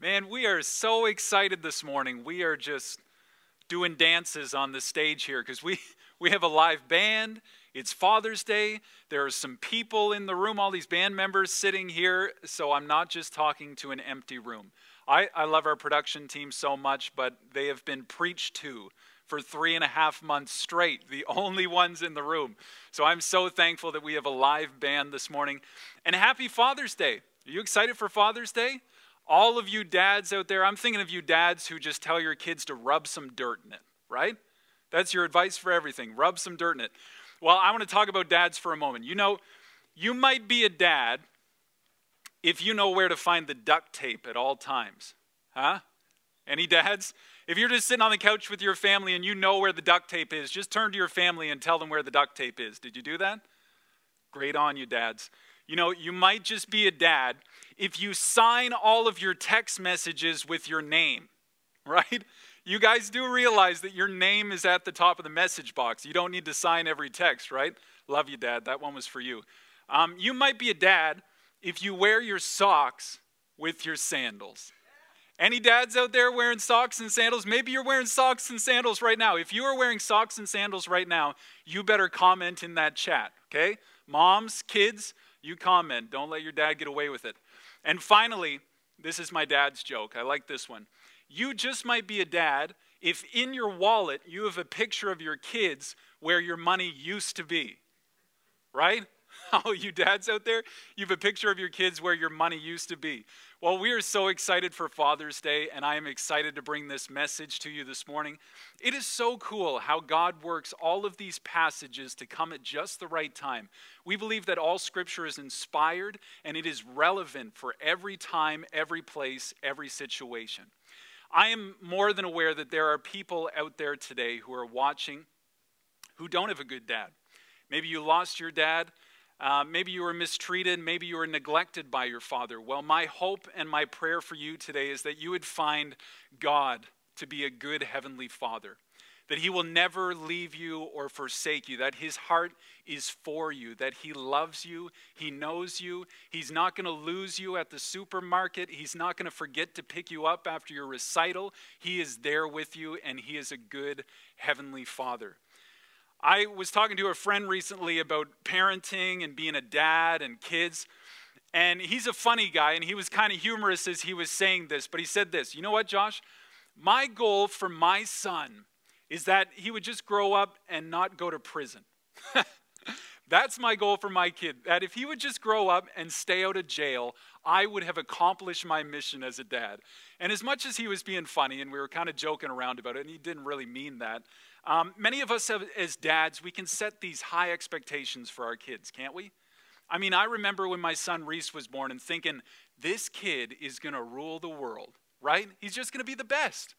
Man, we are so excited this morning. We are just doing dances on the stage here because we, we have a live band. It's Father's Day. There are some people in the room, all these band members sitting here. So I'm not just talking to an empty room. I, I love our production team so much, but they have been preached to for three and a half months straight, the only ones in the room. So I'm so thankful that we have a live band this morning. And happy Father's Day. Are you excited for Father's Day? All of you dads out there, I'm thinking of you dads who just tell your kids to rub some dirt in it, right? That's your advice for everything. Rub some dirt in it. Well, I want to talk about dads for a moment. You know, you might be a dad if you know where to find the duct tape at all times. Huh? Any dads? If you're just sitting on the couch with your family and you know where the duct tape is, just turn to your family and tell them where the duct tape is. Did you do that? Great on you, dads. You know, you might just be a dad if you sign all of your text messages with your name, right? You guys do realize that your name is at the top of the message box. You don't need to sign every text, right? Love you, Dad. That one was for you. Um, you might be a dad if you wear your socks with your sandals. Any dads out there wearing socks and sandals? Maybe you're wearing socks and sandals right now. If you are wearing socks and sandals right now, you better comment in that chat, okay? Moms, kids, you comment. Don't let your dad get away with it. And finally, this is my dad's joke. I like this one. You just might be a dad if in your wallet you have a picture of your kids where your money used to be. Right? All you dads out there, you have a picture of your kids where your money used to be. Well, we are so excited for Father's Day, and I am excited to bring this message to you this morning. It is so cool how God works all of these passages to come at just the right time. We believe that all scripture is inspired and it is relevant for every time, every place, every situation. I am more than aware that there are people out there today who are watching who don't have a good dad. Maybe you lost your dad. Uh, maybe you were mistreated. Maybe you were neglected by your father. Well, my hope and my prayer for you today is that you would find God to be a good heavenly father, that he will never leave you or forsake you, that his heart is for you, that he loves you, he knows you, he's not going to lose you at the supermarket, he's not going to forget to pick you up after your recital. He is there with you, and he is a good heavenly father. I was talking to a friend recently about parenting and being a dad and kids. And he's a funny guy, and he was kind of humorous as he was saying this. But he said this You know what, Josh? My goal for my son is that he would just grow up and not go to prison. That's my goal for my kid. That if he would just grow up and stay out of jail, I would have accomplished my mission as a dad. And as much as he was being funny and we were kind of joking around about it, and he didn't really mean that, um, many of us have, as dads, we can set these high expectations for our kids, can't we? I mean, I remember when my son Reese was born and thinking, this kid is going to rule the world, right? He's just going to be the best.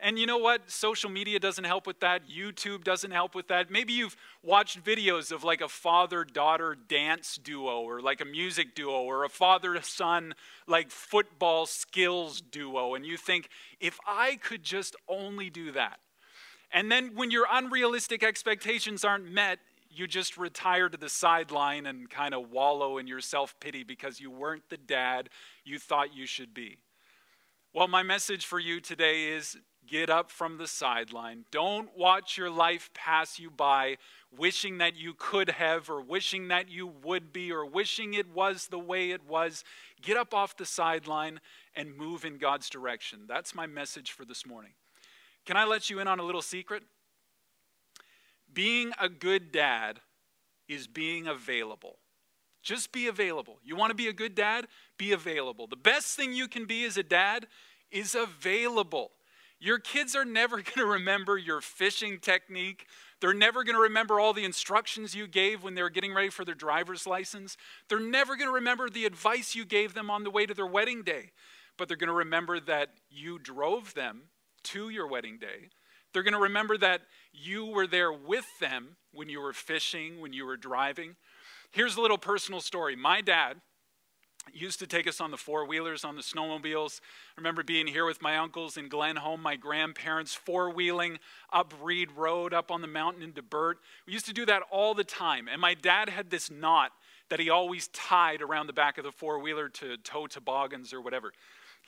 And you know what? Social media doesn't help with that. YouTube doesn't help with that. Maybe you've watched videos of like a father daughter dance duo or like a music duo or a father son like football skills duo. And you think, if I could just only do that, and then when your unrealistic expectations aren't met, you just retire to the sideline and kind of wallow in your self pity because you weren't the dad you thought you should be. Well, my message for you today is get up from the sideline. Don't watch your life pass you by wishing that you could have, or wishing that you would be, or wishing it was the way it was. Get up off the sideline and move in God's direction. That's my message for this morning. Can I let you in on a little secret? Being a good dad is being available. Just be available. You want to be a good dad? Be available. The best thing you can be as a dad is available. Your kids are never going to remember your fishing technique. They're never going to remember all the instructions you gave when they were getting ready for their driver's license. They're never going to remember the advice you gave them on the way to their wedding day. But they're going to remember that you drove them to your wedding day. They're going to remember that you were there with them when you were fishing, when you were driving. Here's a little personal story. My dad used to take us on the four wheelers, on the snowmobiles. I remember being here with my uncles in Glenholme, my grandparents, four wheeling up Reed Road, up on the mountain into Burt. We used to do that all the time. And my dad had this knot that he always tied around the back of the four wheeler to tow toboggans or whatever.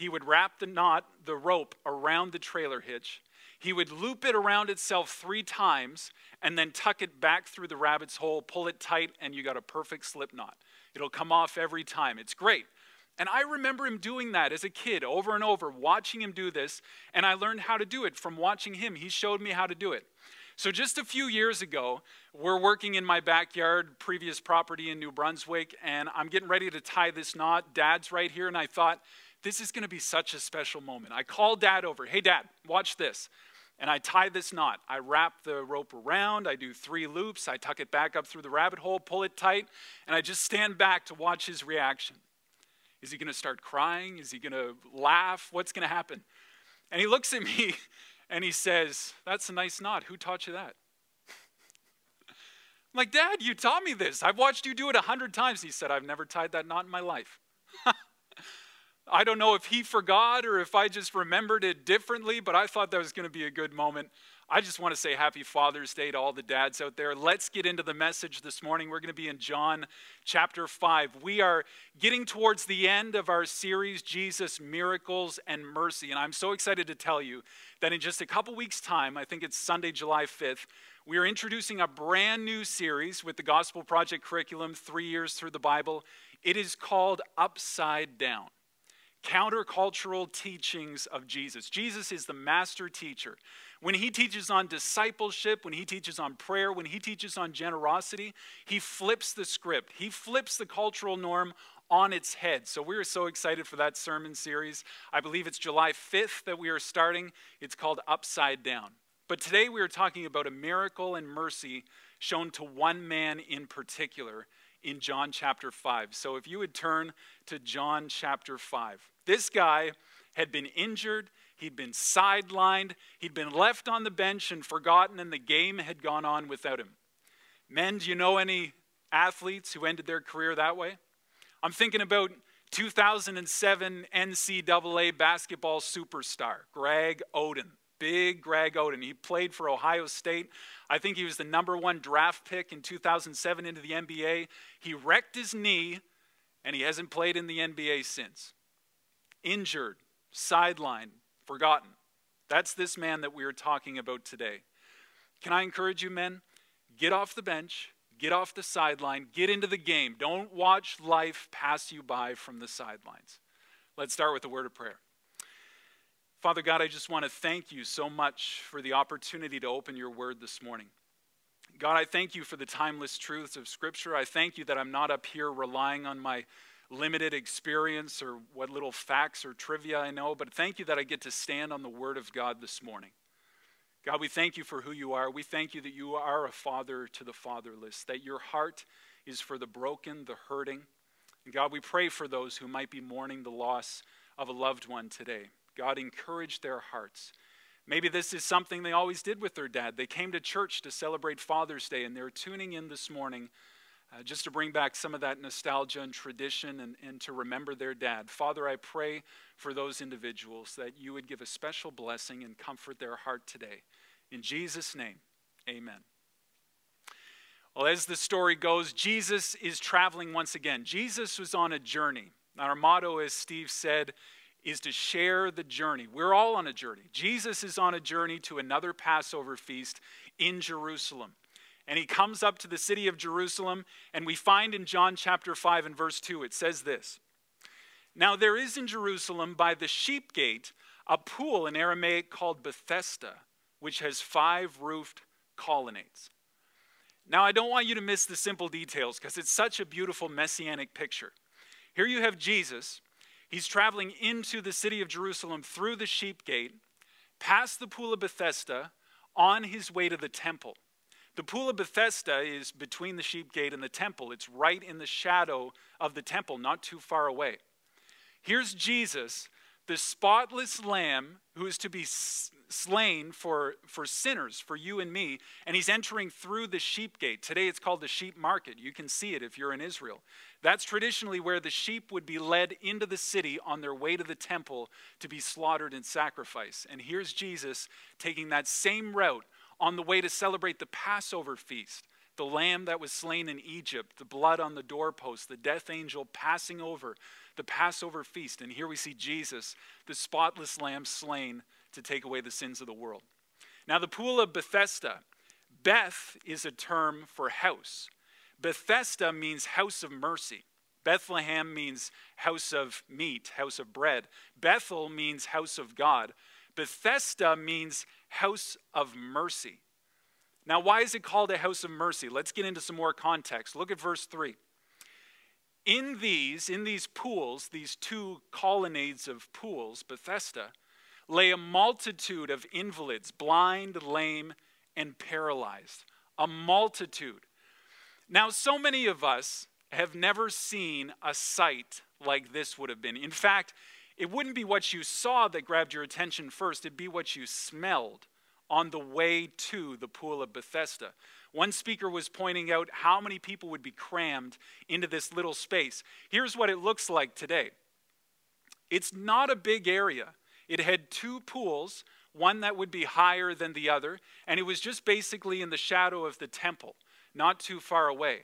He would wrap the knot, the rope, around the trailer hitch. He would loop it around itself three times and then tuck it back through the rabbit's hole, pull it tight, and you got a perfect slip knot. It'll come off every time. It's great. And I remember him doing that as a kid over and over, watching him do this, and I learned how to do it from watching him. He showed me how to do it. So, just a few years ago, we're working in my backyard, previous property in New Brunswick, and I'm getting ready to tie this knot. Dad's right here, and I thought, this is going to be such a special moment. I call Dad over. Hey, Dad, watch this. And I tie this knot. I wrap the rope around, I do three loops, I tuck it back up through the rabbit hole, pull it tight, and I just stand back to watch his reaction. Is he going to start crying? Is he going to laugh? What's going to happen? And he looks at me and he says, That's a nice knot. Who taught you that? I'm like, Dad, you taught me this. I've watched you do it a hundred times. He said, I've never tied that knot in my life. I don't know if he forgot or if I just remembered it differently, but I thought that was going to be a good moment. I just want to say happy Father's Day to all the dads out there. Let's get into the message this morning. We're going to be in John chapter 5. We are getting towards the end of our series, Jesus, Miracles, and Mercy. And I'm so excited to tell you that in just a couple weeks' time, I think it's Sunday, July 5th, we are introducing a brand new series with the Gospel Project curriculum, three years through the Bible. It is called Upside Down countercultural teachings of Jesus. Jesus is the master teacher. When he teaches on discipleship, when he teaches on prayer, when he teaches on generosity, he flips the script. He flips the cultural norm on its head. So we're so excited for that sermon series. I believe it's July 5th that we are starting. It's called Upside Down. But today we are talking about a miracle and mercy shown to one man in particular in John chapter 5. So if you would turn to John chapter 5. This guy had been injured, he'd been sidelined, he'd been left on the bench and forgotten, and the game had gone on without him. Men, do you know any athletes who ended their career that way? I'm thinking about 2007 NCAA basketball superstar Greg Oden. Big Greg Oden. He played for Ohio State. I think he was the number one draft pick in 2007 into the NBA. He wrecked his knee, and he hasn't played in the NBA since. Injured, sidelined, forgotten. That's this man that we are talking about today. Can I encourage you, men? Get off the bench, get off the sideline, get into the game. Don't watch life pass you by from the sidelines. Let's start with a word of prayer. Father God, I just want to thank you so much for the opportunity to open your word this morning. God, I thank you for the timeless truths of Scripture. I thank you that I'm not up here relying on my limited experience or what little facts or trivia I know, but thank you that I get to stand on the Word of God this morning. God, we thank you for who you are. We thank you that you are a father to the fatherless, that your heart is for the broken, the hurting. And God, we pray for those who might be mourning the loss of a loved one today. God encouraged their hearts. Maybe this is something they always did with their dad. They came to church to celebrate Father's Day, and they're tuning in this morning uh, just to bring back some of that nostalgia and tradition and, and to remember their dad. Father, I pray for those individuals that you would give a special blessing and comfort their heart today. In Jesus' name, amen. Well, as the story goes, Jesus is traveling once again. Jesus was on a journey. Our motto, as Steve said, is to share the journey. We're all on a journey. Jesus is on a journey to another Passover feast in Jerusalem. And he comes up to the city of Jerusalem, and we find in John chapter 5 and verse 2, it says this Now there is in Jerusalem by the sheep gate a pool in Aramaic called Bethesda, which has five roofed colonnades. Now, I don't want you to miss the simple details because it's such a beautiful messianic picture. Here you have Jesus He's traveling into the city of Jerusalem through the sheep gate, past the pool of Bethesda, on his way to the temple. The pool of Bethesda is between the sheep gate and the temple. It's right in the shadow of the temple, not too far away. Here's Jesus, the spotless lamb who is to be slain for, for sinners, for you and me, and he's entering through the sheep gate. Today it's called the sheep market. You can see it if you're in Israel. That's traditionally where the sheep would be led into the city on their way to the temple to be slaughtered and sacrificed. And here's Jesus taking that same route on the way to celebrate the Passover feast, the lamb that was slain in Egypt, the blood on the doorpost, the death angel passing over, the Passover feast. And here we see Jesus, the spotless lamb slain to take away the sins of the world. Now, the pool of Bethesda, Beth is a term for house. Bethesda means house of mercy. Bethlehem means house of meat, house of bread. Bethel means house of God. Bethesda means house of mercy. Now, why is it called a house of mercy? Let's get into some more context. Look at verse 3. In these, in these pools, these two colonnades of pools, Bethesda, lay a multitude of invalids, blind, lame, and paralyzed. A multitude. Now, so many of us have never seen a sight like this would have been. In fact, it wouldn't be what you saw that grabbed your attention first, it'd be what you smelled on the way to the pool of Bethesda. One speaker was pointing out how many people would be crammed into this little space. Here's what it looks like today it's not a big area. It had two pools, one that would be higher than the other, and it was just basically in the shadow of the temple, not too far away.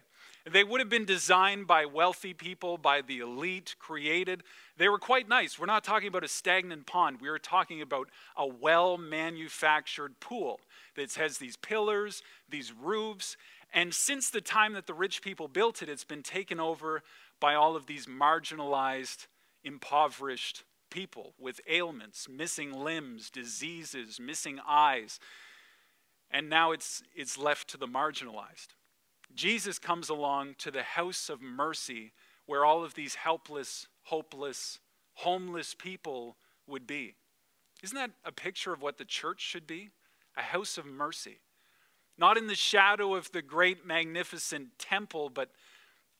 They would have been designed by wealthy people, by the elite, created. They were quite nice. We're not talking about a stagnant pond. We are talking about a well manufactured pool that has these pillars, these roofs. And since the time that the rich people built it, it's been taken over by all of these marginalized, impoverished people with ailments, missing limbs, diseases, missing eyes. And now it's, it's left to the marginalized. Jesus comes along to the house of mercy where all of these helpless, hopeless, homeless people would be. Isn't that a picture of what the church should be? A house of mercy. Not in the shadow of the great, magnificent temple, but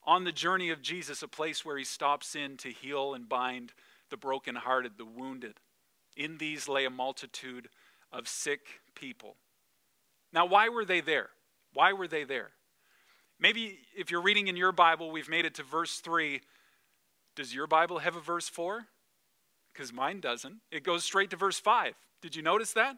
on the journey of Jesus, a place where he stops in to heal and bind the brokenhearted, the wounded. In these lay a multitude of sick people. Now, why were they there? Why were they there? Maybe if you're reading in your Bible, we've made it to verse 3. Does your Bible have a verse 4? Because mine doesn't. It goes straight to verse 5. Did you notice that?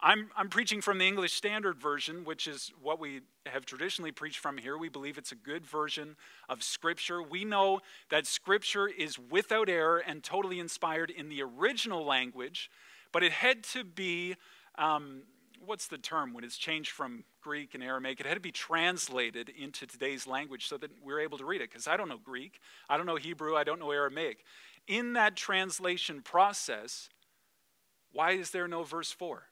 I'm, I'm preaching from the English Standard Version, which is what we have traditionally preached from here. We believe it's a good version of Scripture. We know that Scripture is without error and totally inspired in the original language, but it had to be um, what's the term when it's changed from Greek and Aramaic? It had to be translated into today's language so that we're able to read it. Because I don't know Greek, I don't know Hebrew, I don't know Aramaic. In that translation process, why is there no verse 4?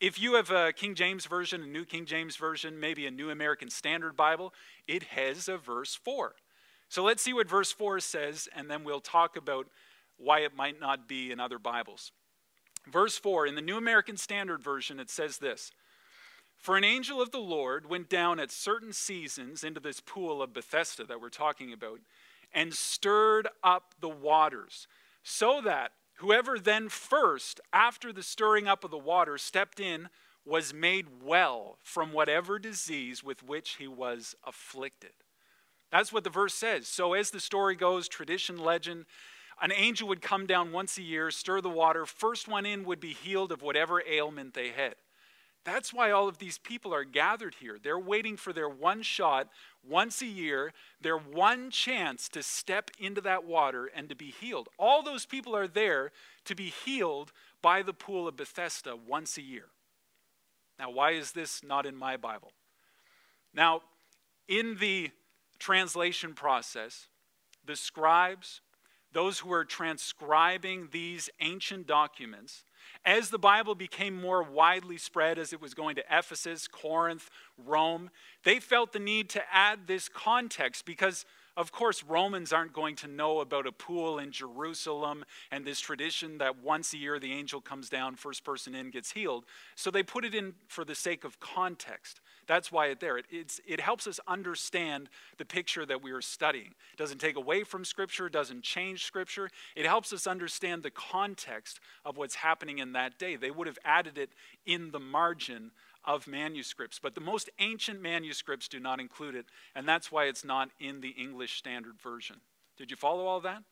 If you have a King James Version, a New King James Version, maybe a New American Standard Bible, it has a verse 4. So let's see what verse 4 says, and then we'll talk about why it might not be in other Bibles. Verse 4, in the New American Standard Version, it says this For an angel of the Lord went down at certain seasons into this pool of Bethesda that we're talking about and stirred up the waters, so that whoever then first, after the stirring up of the water, stepped in, was made well from whatever disease with which he was afflicted. That's what the verse says. So, as the story goes, tradition, legend, an angel would come down once a year, stir the water. First one in would be healed of whatever ailment they had. That's why all of these people are gathered here. They're waiting for their one shot once a year, their one chance to step into that water and to be healed. All those people are there to be healed by the pool of Bethesda once a year. Now, why is this not in my Bible? Now, in the translation process, the scribes, those who were transcribing these ancient documents, as the Bible became more widely spread, as it was going to Ephesus, Corinth, Rome, they felt the need to add this context because, of course, Romans aren't going to know about a pool in Jerusalem and this tradition that once a year the angel comes down, first person in gets healed. So they put it in for the sake of context. That's why it's there. It, it helps us understand the picture that we are studying. It doesn't take away from Scripture, doesn't change Scripture. It helps us understand the context of what's happening in that day. They would have added it in the margin of manuscripts, but the most ancient manuscripts do not include it, and that's why it's not in the English Standard Version. Did you follow all that?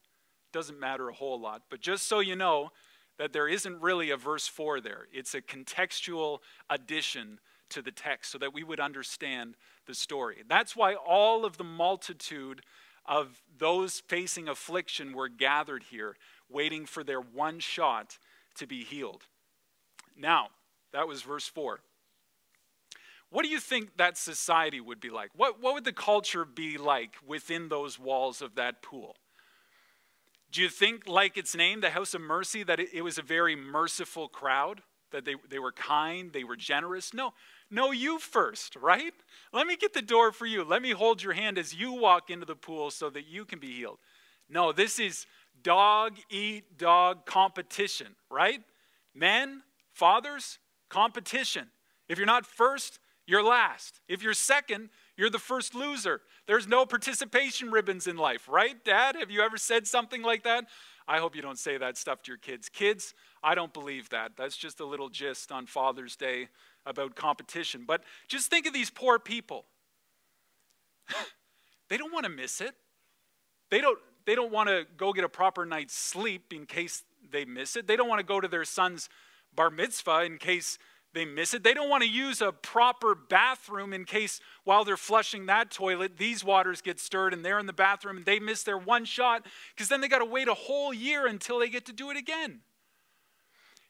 Doesn't matter a whole lot, but just so you know that there isn't really a verse 4 there, it's a contextual addition to the text so that we would understand the story. That's why all of the multitude of those facing affliction were gathered here, waiting for their one shot to be healed. Now, that was verse 4. What do you think that society would be like? What, what would the culture be like within those walls of that pool? Do you think, like its name, the House of Mercy, that it, it was a very merciful crowd? That they, they were kind, they were generous? No, no, you first, right? Let me get the door for you. Let me hold your hand as you walk into the pool so that you can be healed. No, this is dog eat dog competition, right? Men, fathers, competition. If you're not first, you're last. If you're second, you're the first loser. There's no participation ribbons in life, right? Dad, have you ever said something like that? I hope you don't say that stuff to your kids. Kids, I don't believe that. That's just a little gist on Father's Day about competition. But just think of these poor people. they don't want to miss it. They don't, they don't want to go get a proper night's sleep in case they miss it. They don't want to go to their son's bar mitzvah in case they miss it. They don't want to use a proper bathroom in case while they're flushing that toilet, these waters get stirred and they're in the bathroom and they miss their one shot because then they got to wait a whole year until they get to do it again.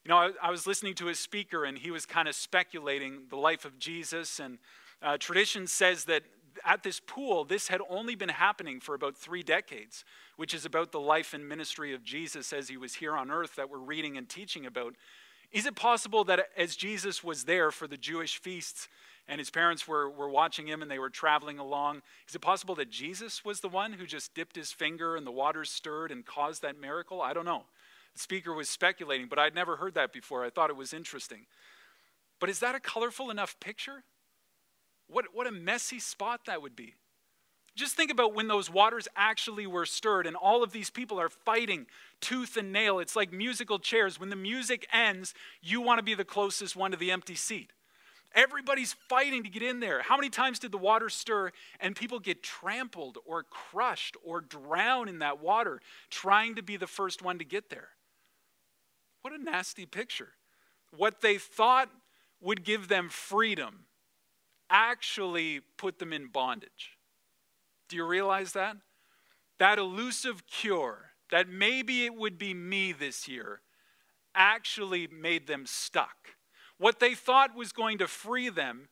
You know, I, I was listening to a speaker and he was kind of speculating the life of Jesus. And uh, tradition says that at this pool, this had only been happening for about three decades, which is about the life and ministry of Jesus as he was here on earth that we're reading and teaching about. Is it possible that as Jesus was there for the Jewish feasts and his parents were, were watching him and they were traveling along, is it possible that Jesus was the one who just dipped his finger and the waters stirred and caused that miracle? I don't know. Speaker was speculating, but I'd never heard that before. I thought it was interesting. But is that a colorful enough picture? What, what a messy spot that would be. Just think about when those waters actually were stirred and all of these people are fighting tooth and nail. It's like musical chairs. When the music ends, you want to be the closest one to the empty seat. Everybody's fighting to get in there. How many times did the water stir and people get trampled or crushed or drown in that water trying to be the first one to get there? What a nasty picture. What they thought would give them freedom actually put them in bondage. Do you realize that? That elusive cure, that maybe it would be me this year, actually made them stuck. What they thought was going to free them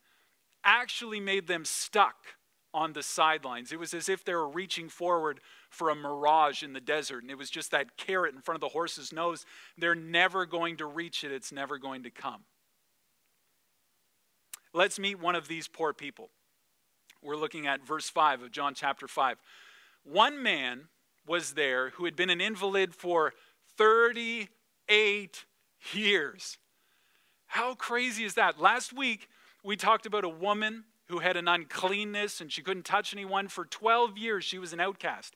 actually made them stuck on the sidelines. It was as if they were reaching forward for a mirage in the desert, and it was just that carrot in front of the horse's nose. They're never going to reach it, it's never going to come. Let's meet one of these poor people. We're looking at verse 5 of John chapter 5. One man was there who had been an invalid for 38 years. How crazy is that? Last week, we talked about a woman who had an uncleanness and she couldn't touch anyone. For 12 years, she was an outcast.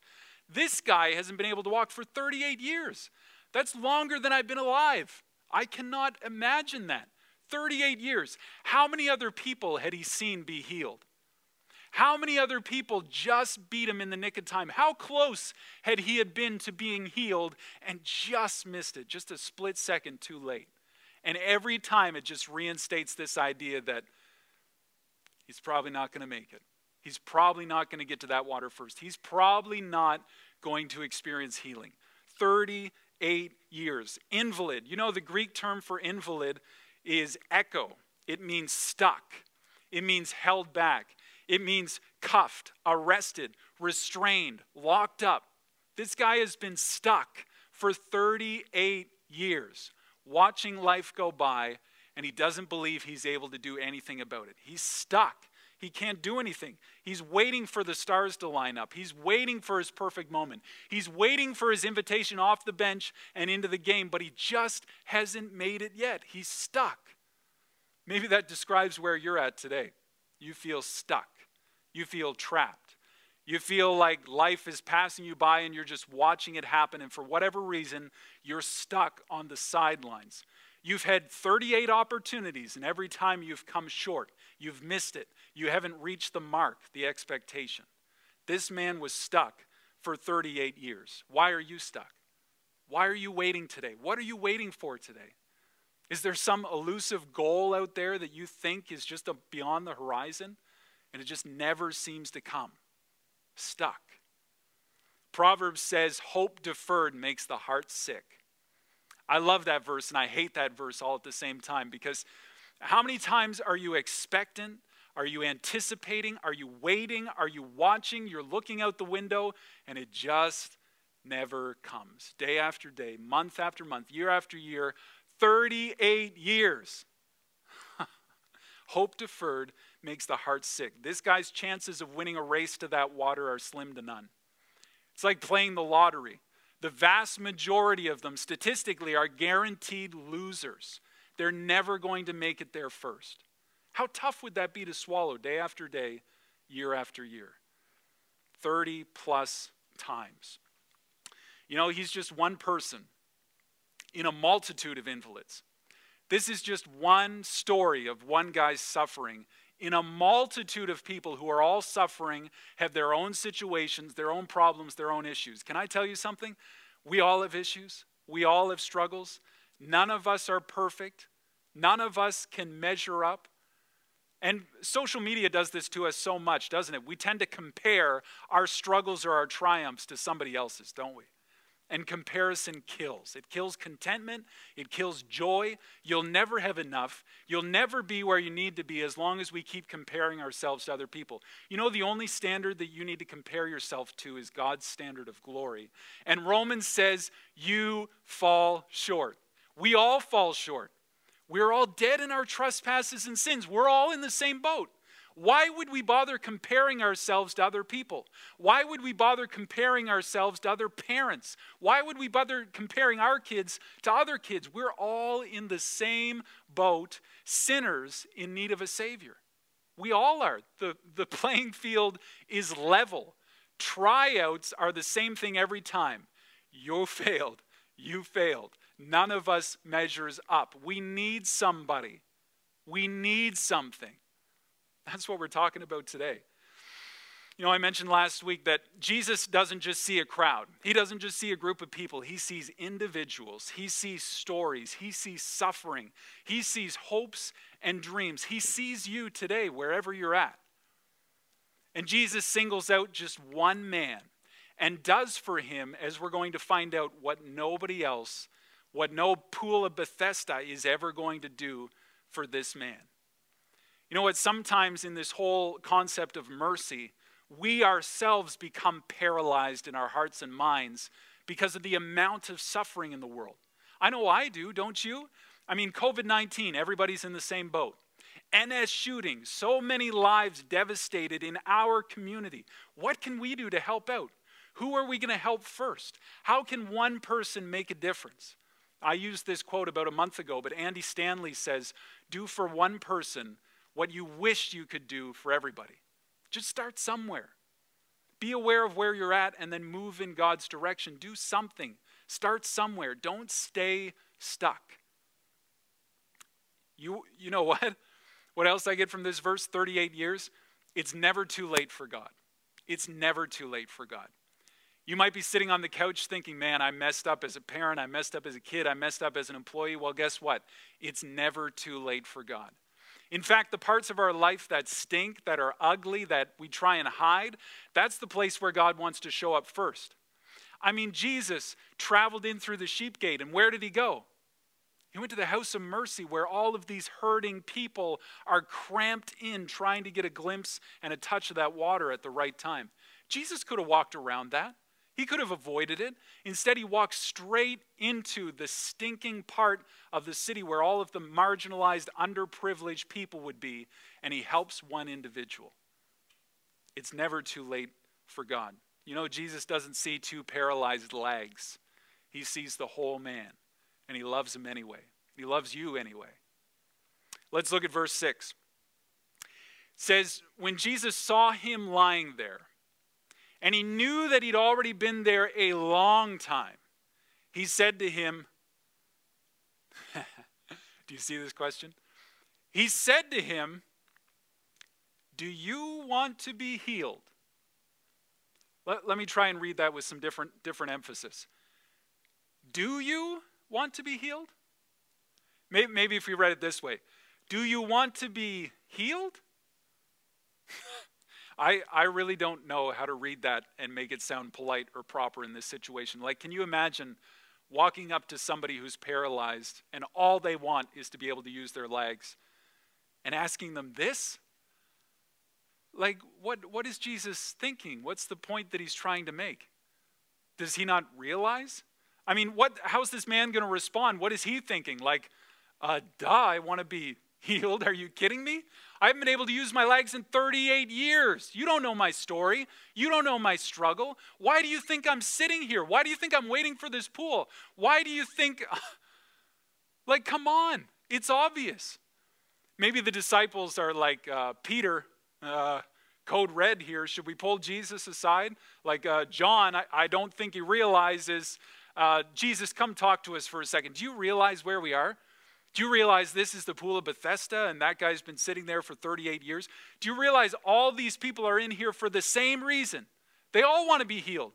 This guy hasn't been able to walk for 38 years. That's longer than I've been alive. I cannot imagine that. 38 years. How many other people had he seen be healed? How many other people just beat him in the nick of time? How close had he had been to being healed and just missed it, just a split second too late? And every time it just reinstates this idea that he's probably not going to make it. He's probably not going to get to that water first. He's probably not going to experience healing. 38 years. Invalid. You know, the Greek term for invalid is echo, it means stuck, it means held back. It means cuffed, arrested, restrained, locked up. This guy has been stuck for 38 years, watching life go by, and he doesn't believe he's able to do anything about it. He's stuck. He can't do anything. He's waiting for the stars to line up. He's waiting for his perfect moment. He's waiting for his invitation off the bench and into the game, but he just hasn't made it yet. He's stuck. Maybe that describes where you're at today. You feel stuck. You feel trapped. You feel like life is passing you by and you're just watching it happen, and for whatever reason, you're stuck on the sidelines. You've had 38 opportunities, and every time you've come short, you've missed it. You haven't reached the mark, the expectation. This man was stuck for 38 years. Why are you stuck? Why are you waiting today? What are you waiting for today? Is there some elusive goal out there that you think is just beyond the horizon? and it just never seems to come. Stuck. Proverbs says, Hope deferred makes the heart sick. I love that verse and I hate that verse all at the same time because how many times are you expectant? Are you anticipating? Are you waiting? Are you watching? You're looking out the window and it just never comes. Day after day, month after month, year after year, 38 years. Hope deferred makes the heart sick. This guy's chances of winning a race to that water are slim to none. It's like playing the lottery. The vast majority of them, statistically, are guaranteed losers. They're never going to make it there first. How tough would that be to swallow day after day, year after year? 30 plus times. You know, he's just one person in a multitude of invalids. This is just one story of one guy's suffering in a multitude of people who are all suffering, have their own situations, their own problems, their own issues. Can I tell you something? We all have issues, we all have struggles. None of us are perfect, none of us can measure up. And social media does this to us so much, doesn't it? We tend to compare our struggles or our triumphs to somebody else's, don't we? And comparison kills. It kills contentment, it kills joy. You'll never have enough. You'll never be where you need to be as long as we keep comparing ourselves to other people. You know, the only standard that you need to compare yourself to is God's standard of glory. And Romans says, You fall short. We all fall short. We're all dead in our trespasses and sins. We're all in the same boat. Why would we bother comparing ourselves to other people? Why would we bother comparing ourselves to other parents? Why would we bother comparing our kids to other kids? We're all in the same boat, sinners in need of a Savior. We all are. The, the playing field is level. Tryouts are the same thing every time. You failed. You failed. None of us measures up. We need somebody. We need something. That's what we're talking about today. You know, I mentioned last week that Jesus doesn't just see a crowd. He doesn't just see a group of people. He sees individuals. He sees stories. He sees suffering. He sees hopes and dreams. He sees you today, wherever you're at. And Jesus singles out just one man and does for him, as we're going to find out, what nobody else, what no pool of Bethesda is ever going to do for this man. You know what? Sometimes in this whole concept of mercy, we ourselves become paralyzed in our hearts and minds because of the amount of suffering in the world. I know I do, don't you? I mean, COVID 19, everybody's in the same boat. NS shootings, so many lives devastated in our community. What can we do to help out? Who are we going to help first? How can one person make a difference? I used this quote about a month ago, but Andy Stanley says, Do for one person what you wish you could do for everybody. Just start somewhere. Be aware of where you're at and then move in God's direction. Do something. Start somewhere. Don't stay stuck. You, you know what? What else I get from this verse 38 years? It's never too late for God. It's never too late for God. You might be sitting on the couch thinking, man, I messed up as a parent, I messed up as a kid, I messed up as an employee. Well, guess what? It's never too late for God. In fact, the parts of our life that stink, that are ugly, that we try and hide, that's the place where God wants to show up first. I mean, Jesus traveled in through the sheep gate, and where did he go? He went to the house of mercy where all of these hurting people are cramped in, trying to get a glimpse and a touch of that water at the right time. Jesus could have walked around that. He could have avoided it. Instead, he walks straight into the stinking part of the city where all of the marginalized, underprivileged people would be, and he helps one individual. It's never too late for God. You know, Jesus doesn't see two paralyzed legs, he sees the whole man, and he loves him anyway. He loves you anyway. Let's look at verse 6. It says, When Jesus saw him lying there, and he knew that he'd already been there a long time. He said to him, Do you see this question? He said to him, Do you want to be healed? Let, let me try and read that with some different, different emphasis. Do you want to be healed? Maybe, maybe if we read it this way Do you want to be healed? I, I really don't know how to read that and make it sound polite or proper in this situation. Like, can you imagine walking up to somebody who's paralyzed and all they want is to be able to use their legs and asking them this? Like, what, what is Jesus thinking? What's the point that he's trying to make? Does he not realize? I mean, what, how's this man going to respond? What is he thinking? Like, uh, duh, I want to be healed. Are you kidding me? I haven't been able to use my legs in 38 years. You don't know my story. You don't know my struggle. Why do you think I'm sitting here? Why do you think I'm waiting for this pool? Why do you think. Like, come on. It's obvious. Maybe the disciples are like, uh, Peter, uh, code red here. Should we pull Jesus aside? Like uh, John, I, I, don't think he realizes. Uh, Jesus, come talk to us for a second. Do you realize where we are? Do you realize this is the pool of Bethesda and that guy's been sitting there for 38 years? Do you realize all these people are in here for the same reason? They all want to be healed.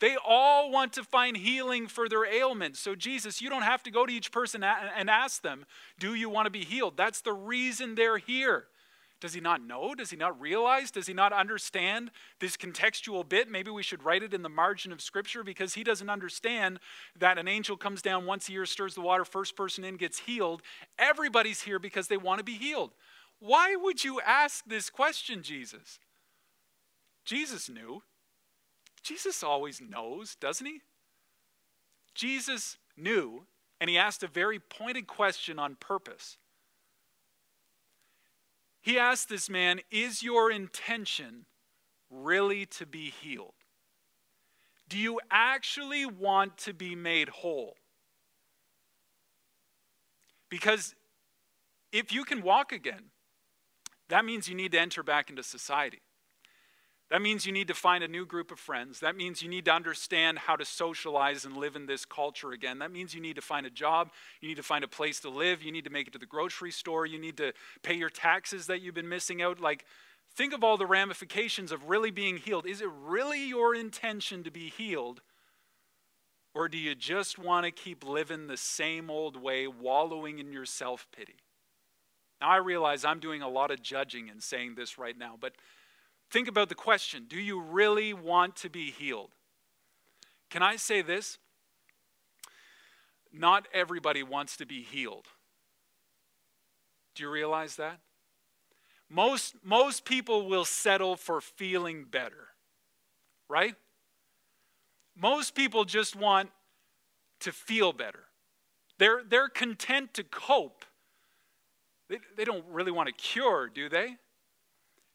They all want to find healing for their ailments. So, Jesus, you don't have to go to each person and ask them, Do you want to be healed? That's the reason they're here. Does he not know? Does he not realize? Does he not understand this contextual bit? Maybe we should write it in the margin of Scripture because he doesn't understand that an angel comes down once a year, stirs the water, first person in gets healed. Everybody's here because they want to be healed. Why would you ask this question, Jesus? Jesus knew. Jesus always knows, doesn't he? Jesus knew, and he asked a very pointed question on purpose. He asked this man, Is your intention really to be healed? Do you actually want to be made whole? Because if you can walk again, that means you need to enter back into society. That means you need to find a new group of friends. That means you need to understand how to socialize and live in this culture again. That means you need to find a job. You need to find a place to live. You need to make it to the grocery store. You need to pay your taxes that you've been missing out. Like, think of all the ramifications of really being healed. Is it really your intention to be healed? Or do you just want to keep living the same old way, wallowing in your self pity? Now, I realize I'm doing a lot of judging in saying this right now, but Think about the question Do you really want to be healed? Can I say this? Not everybody wants to be healed. Do you realize that? Most, most people will settle for feeling better, right? Most people just want to feel better. They're, they're content to cope. They, they don't really want a cure, do they?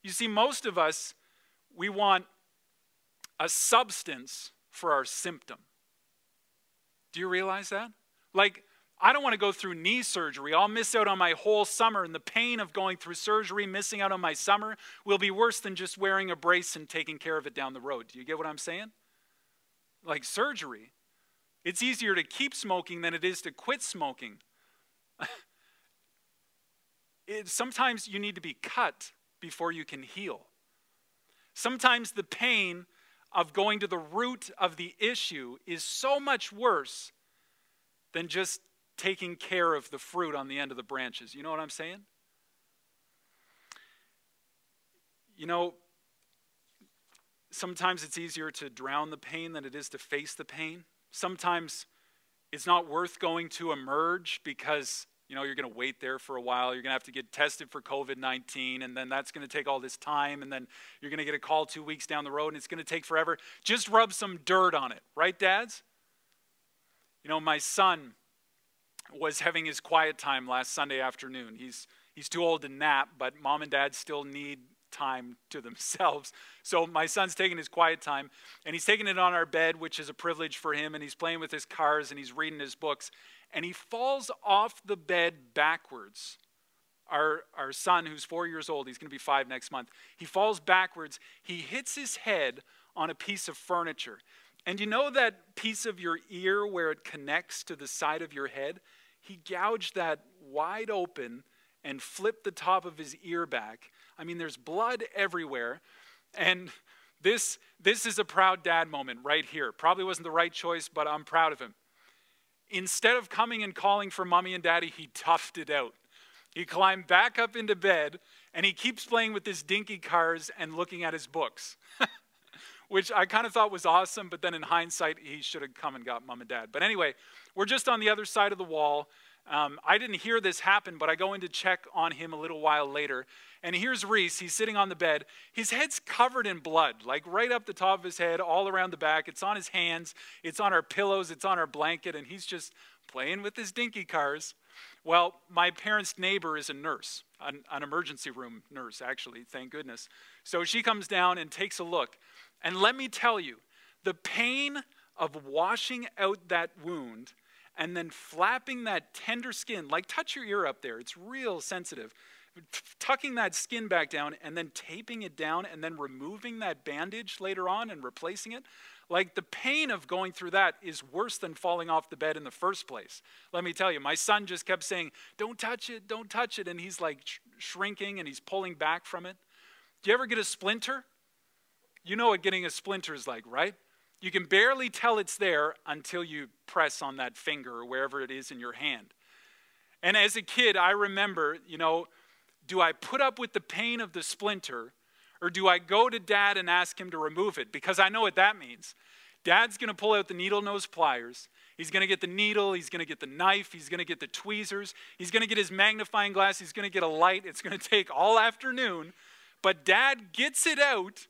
You see, most of us, we want a substance for our symptom. Do you realize that? Like, I don't want to go through knee surgery. I'll miss out on my whole summer, and the pain of going through surgery, missing out on my summer, will be worse than just wearing a brace and taking care of it down the road. Do you get what I'm saying? Like surgery, it's easier to keep smoking than it is to quit smoking. it, sometimes you need to be cut before you can heal. Sometimes the pain of going to the root of the issue is so much worse than just taking care of the fruit on the end of the branches. You know what I'm saying? You know, sometimes it's easier to drown the pain than it is to face the pain. Sometimes it's not worth going to emerge because you know, you're going to wait there for a while. You're going to have to get tested for COVID 19, and then that's going to take all this time, and then you're going to get a call two weeks down the road, and it's going to take forever. Just rub some dirt on it, right, dads? You know, my son was having his quiet time last Sunday afternoon. He's, he's too old to nap, but mom and dad still need time to themselves. So my son's taking his quiet time, and he's taking it on our bed, which is a privilege for him, and he's playing with his cars, and he's reading his books and he falls off the bed backwards. Our, our son, who's four years old, he's going to be five next month, he falls backwards. He hits his head on a piece of furniture. And you know that piece of your ear where it connects to the side of your head? He gouged that wide open and flipped the top of his ear back. I mean, there's blood everywhere. And this, this is a proud dad moment right here. Probably wasn't the right choice, but I'm proud of him instead of coming and calling for mommy and daddy, he toughed it out. He climbed back up into bed and he keeps playing with his dinky cars and looking at his books. Which I kind of thought was awesome, but then in hindsight, he should have come and got mom and dad. But anyway, we're just on the other side of the wall. Um, I didn't hear this happen, but I go in to check on him a little while later. And here's Reese. He's sitting on the bed. His head's covered in blood, like right up the top of his head, all around the back. It's on his hands, it's on our pillows, it's on our blanket, and he's just playing with his dinky cars. Well, my parents' neighbor is a nurse, an, an emergency room nurse, actually, thank goodness. So she comes down and takes a look. And let me tell you, the pain of washing out that wound and then flapping that tender skin, like touch your ear up there, it's real sensitive. Tucking that skin back down and then taping it down and then removing that bandage later on and replacing it. Like the pain of going through that is worse than falling off the bed in the first place. Let me tell you, my son just kept saying, Don't touch it, don't touch it. And he's like sh- shrinking and he's pulling back from it. Do you ever get a splinter? You know what getting a splinter is like, right? You can barely tell it's there until you press on that finger or wherever it is in your hand. And as a kid, I remember, you know, do I put up with the pain of the splinter or do I go to dad and ask him to remove it? Because I know what that means. Dad's going to pull out the needle nose pliers. He's going to get the needle. He's going to get the knife. He's going to get the tweezers. He's going to get his magnifying glass. He's going to get a light. It's going to take all afternoon. But dad gets it out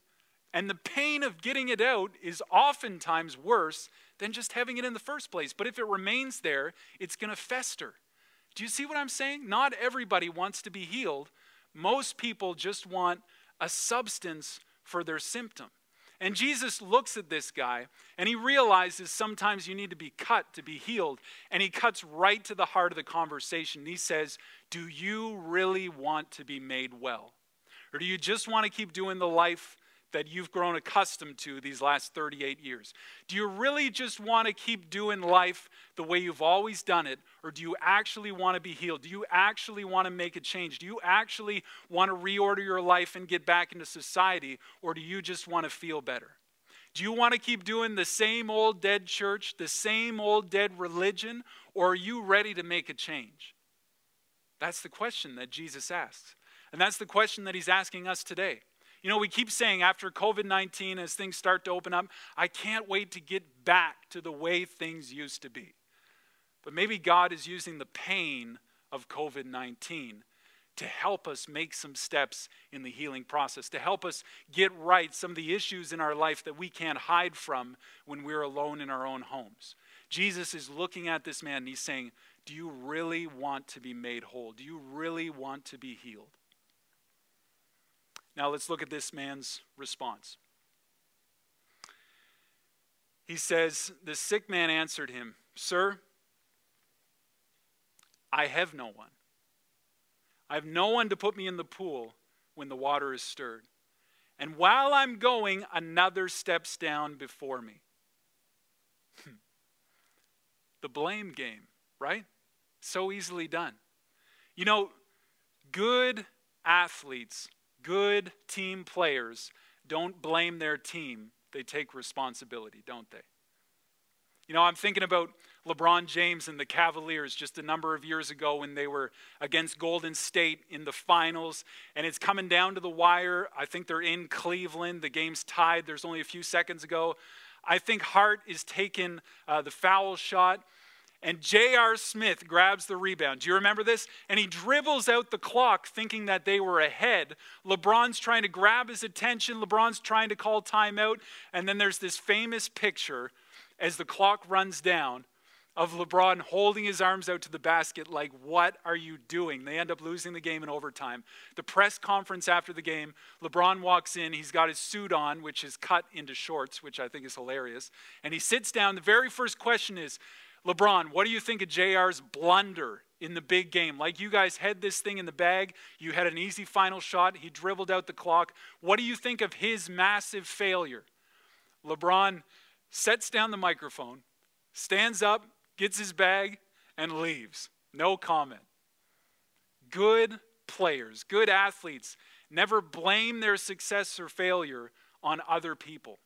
and the pain of getting it out is oftentimes worse than just having it in the first place. But if it remains there, it's going to fester. Do you see what I'm saying? Not everybody wants to be healed. Most people just want a substance for their symptom. And Jesus looks at this guy and he realizes sometimes you need to be cut to be healed. And he cuts right to the heart of the conversation. He says, Do you really want to be made well? Or do you just want to keep doing the life that you've grown accustomed to these last 38 years? Do you really just want to keep doing life the way you've always done it? Or do you actually want to be healed? Do you actually want to make a change? Do you actually want to reorder your life and get back into society? Or do you just want to feel better? Do you want to keep doing the same old dead church, the same old dead religion? Or are you ready to make a change? That's the question that Jesus asks. And that's the question that he's asking us today. You know, we keep saying after COVID 19, as things start to open up, I can't wait to get back to the way things used to be. But maybe God is using the pain of COVID 19 to help us make some steps in the healing process, to help us get right some of the issues in our life that we can't hide from when we're alone in our own homes. Jesus is looking at this man and he's saying, Do you really want to be made whole? Do you really want to be healed? Now let's look at this man's response. He says, The sick man answered him, Sir, I have no one. I have no one to put me in the pool when the water is stirred. And while I'm going, another steps down before me. Hmm. the blame game, right? So easily done. You know, good athletes good team players don't blame their team, they take responsibility, don't they? You know, I'm thinking about LeBron James and the Cavaliers just a number of years ago when they were against Golden State in the finals, and it's coming down to the wire. I think they're in Cleveland. The game's tied. There's only a few seconds ago. I think Hart is taking uh, the foul shot, and J.R. Smith grabs the rebound. Do you remember this? And he dribbles out the clock thinking that they were ahead. LeBron's trying to grab his attention. LeBron's trying to call timeout. And then there's this famous picture as the clock runs down of LeBron holding his arms out to the basket, like, What are you doing? They end up losing the game in overtime. The press conference after the game, LeBron walks in. He's got his suit on, which is cut into shorts, which I think is hilarious. And he sits down. The very first question is, LeBron, what do you think of JR's blunder in the big game? Like you guys had this thing in the bag, you had an easy final shot, he dribbled out the clock. What do you think of his massive failure? LeBron sets down the microphone, stands up, gets his bag, and leaves. No comment. Good players, good athletes never blame their success or failure on other people.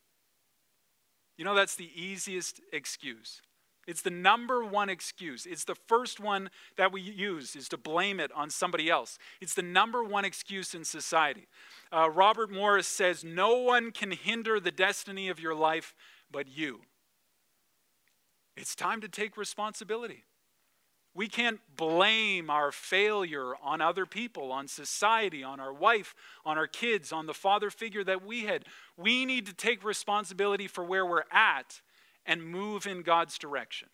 You know, that's the easiest excuse. It's the number one excuse. It's the first one that we use is to blame it on somebody else. It's the number one excuse in society. Uh, Robert Morris says, No one can hinder the destiny of your life but you. It's time to take responsibility. We can't blame our failure on other people, on society, on our wife, on our kids, on the father figure that we had. We need to take responsibility for where we're at and move in God's direction.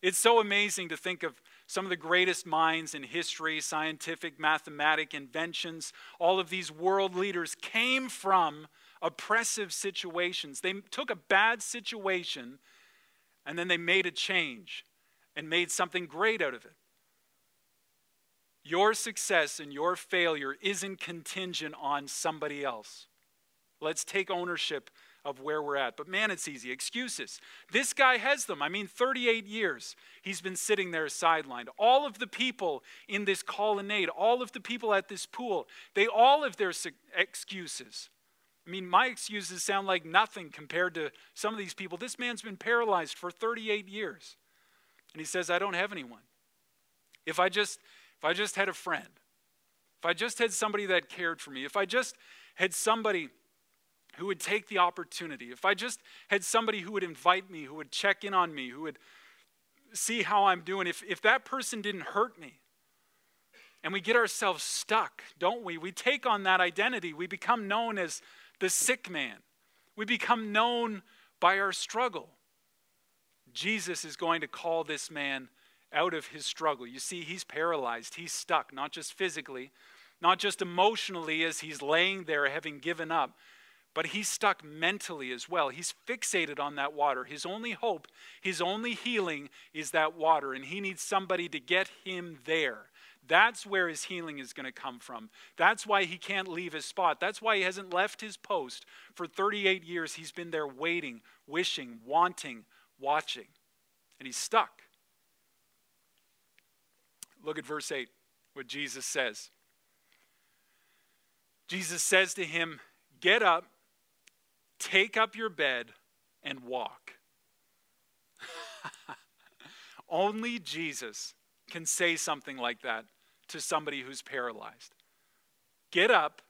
It's so amazing to think of some of the greatest minds in history, scientific, mathematic inventions. All of these world leaders came from oppressive situations. They took a bad situation and then they made a change and made something great out of it. Your success and your failure isn't contingent on somebody else. Let's take ownership of where we're at. But man, it's easy. Excuses. This guy has them. I mean, 38 years he's been sitting there sidelined. All of the people in this colonnade, all of the people at this pool, they all have their excuses. I mean, my excuses sound like nothing compared to some of these people. This man's been paralyzed for 38 years. And he says, I don't have anyone. If I just if I just had a friend, if I just had somebody that cared for me, if I just had somebody who would take the opportunity, if I just had somebody who would invite me, who would check in on me, who would see how I'm doing, if, if that person didn't hurt me, and we get ourselves stuck, don't we? We take on that identity. We become known as the sick man. We become known by our struggle. Jesus is going to call this man out of his struggle. You see, he's paralyzed, he's stuck, not just physically, not just emotionally as he's laying there having given up, but he's stuck mentally as well. He's fixated on that water. His only hope, his only healing is that water, and he needs somebody to get him there. That's where his healing is going to come from. That's why he can't leave his spot. That's why he hasn't left his post. For 38 years, he's been there waiting, wishing, wanting, watching. And he's stuck. Look at verse 8, what Jesus says. Jesus says to him, Get up, take up your bed, and walk. Only Jesus can say something like that to somebody who's paralyzed. Get up,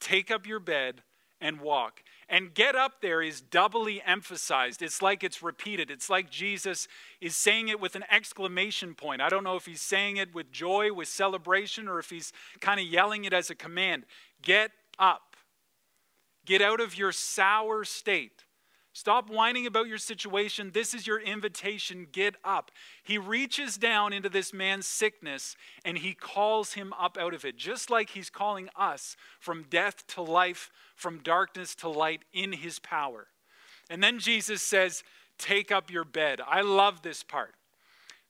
take up your bed, and walk. And get up there is doubly emphasized. It's like it's repeated. It's like Jesus is saying it with an exclamation point. I don't know if he's saying it with joy, with celebration, or if he's kind of yelling it as a command. Get up. Get out of your sour state. Stop whining about your situation. This is your invitation. Get up. He reaches down into this man's sickness and he calls him up out of it, just like he's calling us from death to life, from darkness to light in his power. And then Jesus says, Take up your bed. I love this part.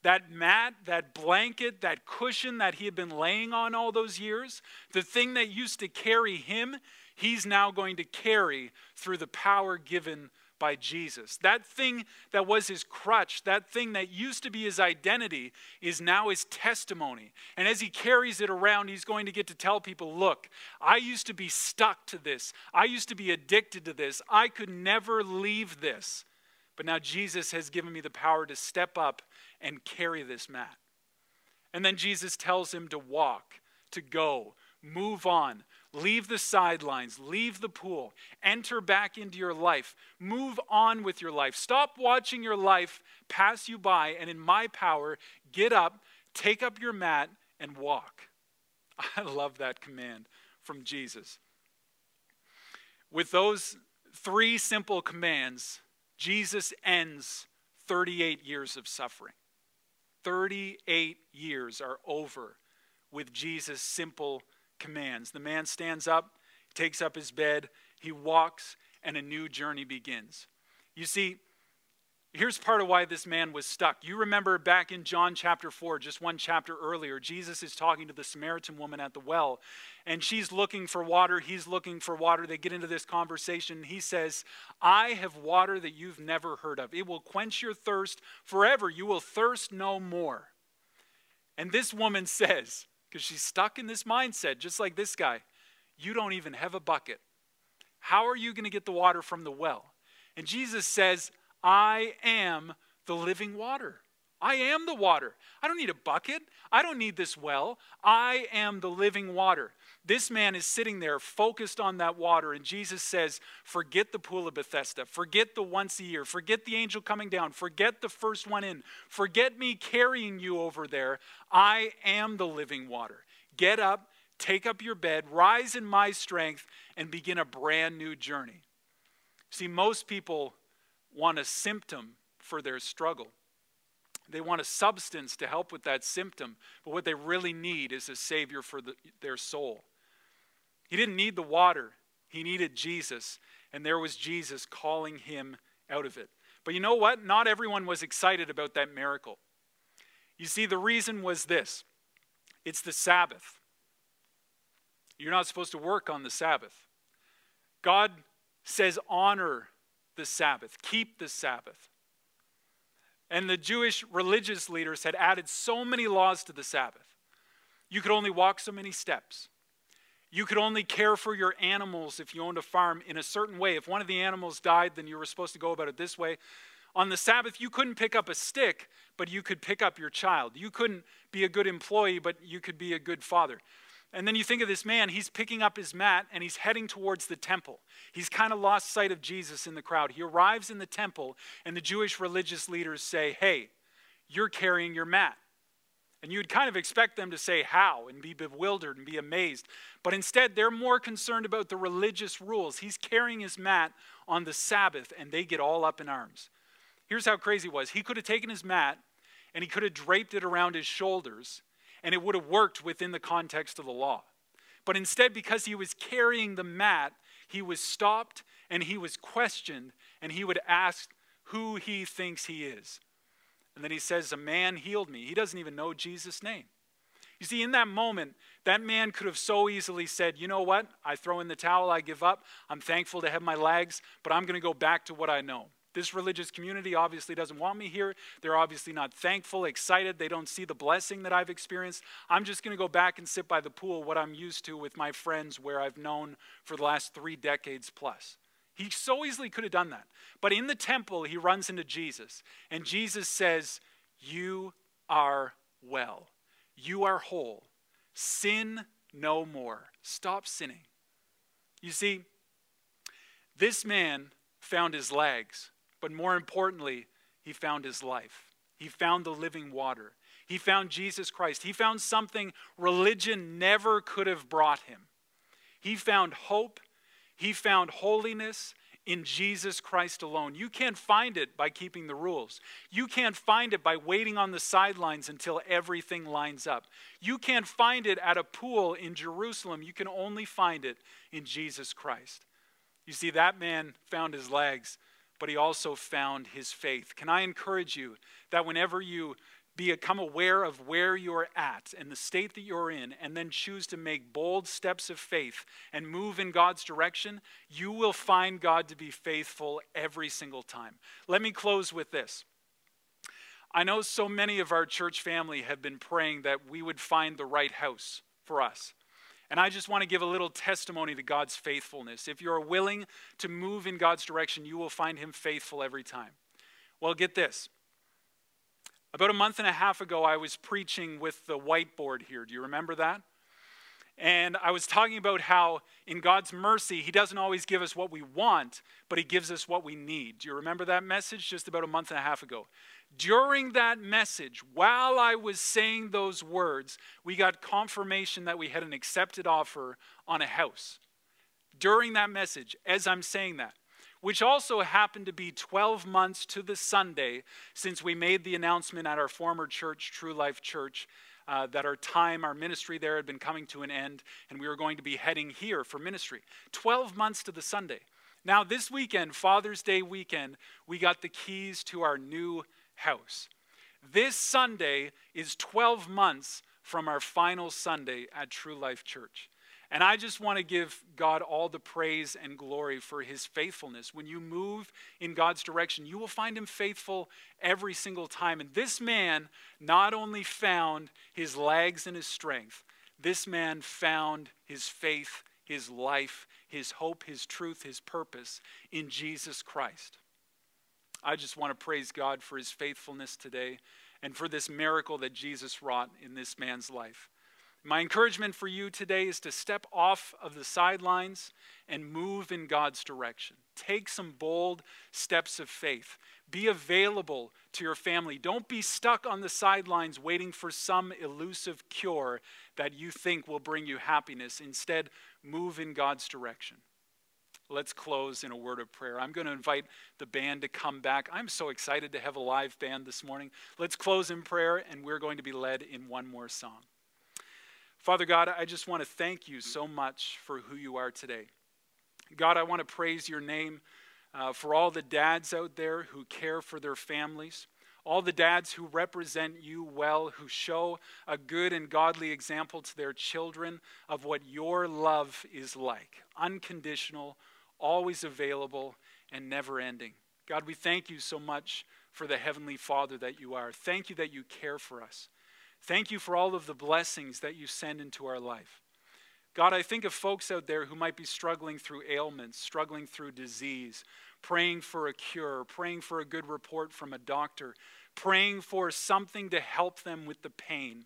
That mat, that blanket, that cushion that he had been laying on all those years, the thing that used to carry him, he's now going to carry through the power given by Jesus. That thing that was his crutch, that thing that used to be his identity, is now his testimony. And as he carries it around, he's going to get to tell people look, I used to be stuck to this. I used to be addicted to this. I could never leave this. But now Jesus has given me the power to step up and carry this mat. And then Jesus tells him to walk, to go, move on, Leave the sidelines, leave the pool, enter back into your life, move on with your life. Stop watching your life pass you by, and in my power, get up, take up your mat, and walk. I love that command from Jesus. With those three simple commands, Jesus ends 38 years of suffering. 38 years are over with Jesus' simple commands. The man stands up, takes up his bed, he walks, and a new journey begins. You see, here's part of why this man was stuck. You remember back in John chapter 4, just one chapter earlier, Jesus is talking to the Samaritan woman at the well, and she's looking for water. He's looking for water. They get into this conversation. He says, I have water that you've never heard of. It will quench your thirst forever. You will thirst no more. And this woman says, because she's stuck in this mindset, just like this guy. You don't even have a bucket. How are you going to get the water from the well? And Jesus says, I am the living water. I am the water. I don't need a bucket. I don't need this well. I am the living water. This man is sitting there focused on that water, and Jesus says, Forget the pool of Bethesda. Forget the once a year. Forget the angel coming down. Forget the first one in. Forget me carrying you over there. I am the living water. Get up, take up your bed, rise in my strength, and begin a brand new journey. See, most people want a symptom for their struggle. They want a substance to help with that symptom, but what they really need is a Savior for the, their soul. He didn't need the water, he needed Jesus, and there was Jesus calling him out of it. But you know what? Not everyone was excited about that miracle. You see, the reason was this it's the Sabbath. You're not supposed to work on the Sabbath. God says, honor the Sabbath, keep the Sabbath. And the Jewish religious leaders had added so many laws to the Sabbath. You could only walk so many steps. You could only care for your animals if you owned a farm in a certain way. If one of the animals died, then you were supposed to go about it this way. On the Sabbath, you couldn't pick up a stick, but you could pick up your child. You couldn't be a good employee, but you could be a good father. And then you think of this man, he's picking up his mat and he's heading towards the temple. He's kind of lost sight of Jesus in the crowd. He arrives in the temple, and the Jewish religious leaders say, Hey, you're carrying your mat. And you'd kind of expect them to say how and be bewildered and be amazed. But instead, they're more concerned about the religious rules. He's carrying his mat on the Sabbath, and they get all up in arms. Here's how crazy it was he could have taken his mat and he could have draped it around his shoulders and it would have worked within the context of the law. But instead, because he was carrying the mat, he was stopped and he was questioned, and he would ask who he thinks he is. And then he says, A man healed me. He doesn't even know Jesus' name. You see, in that moment, that man could have so easily said, You know what? I throw in the towel, I give up. I'm thankful to have my legs, but I'm going to go back to what I know. This religious community obviously doesn't want me here. They're obviously not thankful, excited. They don't see the blessing that I've experienced. I'm just going to go back and sit by the pool, what I'm used to with my friends, where I've known for the last three decades plus. He so easily could have done that. But in the temple, he runs into Jesus, and Jesus says, You are well. You are whole. Sin no more. Stop sinning. You see, this man found his legs but more importantly, he found his life. He found the living water. He found Jesus Christ. He found something religion never could have brought him. He found hope. He found holiness in Jesus Christ alone. You can't find it by keeping the rules. You can't find it by waiting on the sidelines until everything lines up. You can't find it at a pool in Jerusalem. You can only find it in Jesus Christ. You see, that man found his legs but he also found his faith. Can I encourage you that whenever you become aware of where you're at and the state that you're in, and then choose to make bold steps of faith and move in God's direction, you will find God to be faithful every single time. Let me close with this. I know so many of our church family have been praying that we would find the right house for us. And I just want to give a little testimony to God's faithfulness. If you're willing to move in God's direction, you will find Him faithful every time. Well, get this. About a month and a half ago, I was preaching with the whiteboard here. Do you remember that? And I was talking about how, in God's mercy, He doesn't always give us what we want, but He gives us what we need. Do you remember that message just about a month and a half ago? During that message, while I was saying those words, we got confirmation that we had an accepted offer on a house. During that message, as I'm saying that, which also happened to be 12 months to the Sunday since we made the announcement at our former church, True Life Church, uh, that our time, our ministry there had been coming to an end, and we were going to be heading here for ministry. 12 months to the Sunday. Now, this weekend, Father's Day weekend, we got the keys to our new house. This Sunday is 12 months from our final Sunday at True Life Church. And I just want to give God all the praise and glory for his faithfulness. When you move in God's direction, you will find him faithful every single time. And this man not only found his legs and his strength, this man found his faith, his life, his hope, his truth, his purpose in Jesus Christ. I just want to praise God for his faithfulness today and for this miracle that Jesus wrought in this man's life. My encouragement for you today is to step off of the sidelines and move in God's direction. Take some bold steps of faith. Be available to your family. Don't be stuck on the sidelines waiting for some elusive cure that you think will bring you happiness. Instead, move in God's direction. Let's close in a word of prayer. I'm going to invite the band to come back. I'm so excited to have a live band this morning. Let's close in prayer, and we're going to be led in one more song. Father God, I just want to thank you so much for who you are today. God, I want to praise your name uh, for all the dads out there who care for their families, all the dads who represent you well, who show a good and godly example to their children of what your love is like unconditional, always available, and never ending. God, we thank you so much for the Heavenly Father that you are. Thank you that you care for us. Thank you for all of the blessings that you send into our life. God, I think of folks out there who might be struggling through ailments, struggling through disease, praying for a cure, praying for a good report from a doctor, praying for something to help them with the pain.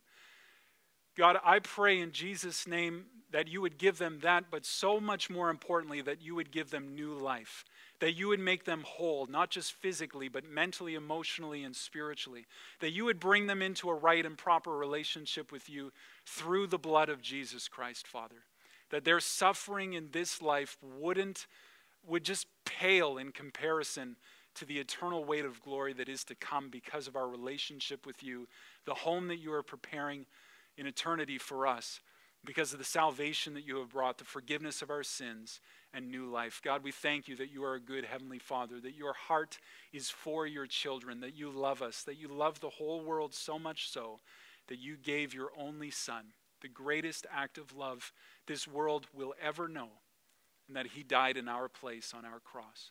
God, I pray in Jesus' name that you would give them that, but so much more importantly, that you would give them new life that you would make them whole, not just physically, but mentally, emotionally, and spiritually. That you would bring them into a right and proper relationship with you through the blood of Jesus Christ, Father. That their suffering in this life wouldn't, would just pale in comparison to the eternal weight of glory that is to come because of our relationship with you, the home that you are preparing in eternity for us, because of the salvation that you have brought, the forgiveness of our sins and new life. God, we thank you that you are a good Heavenly Father, that your heart is for your children, that you love us, that you love the whole world so much so that you gave your only Son, the greatest act of love this world will ever know, and that he died in our place on our cross.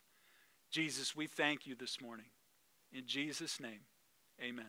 Jesus, we thank you this morning. In Jesus' name, amen.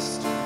Christ.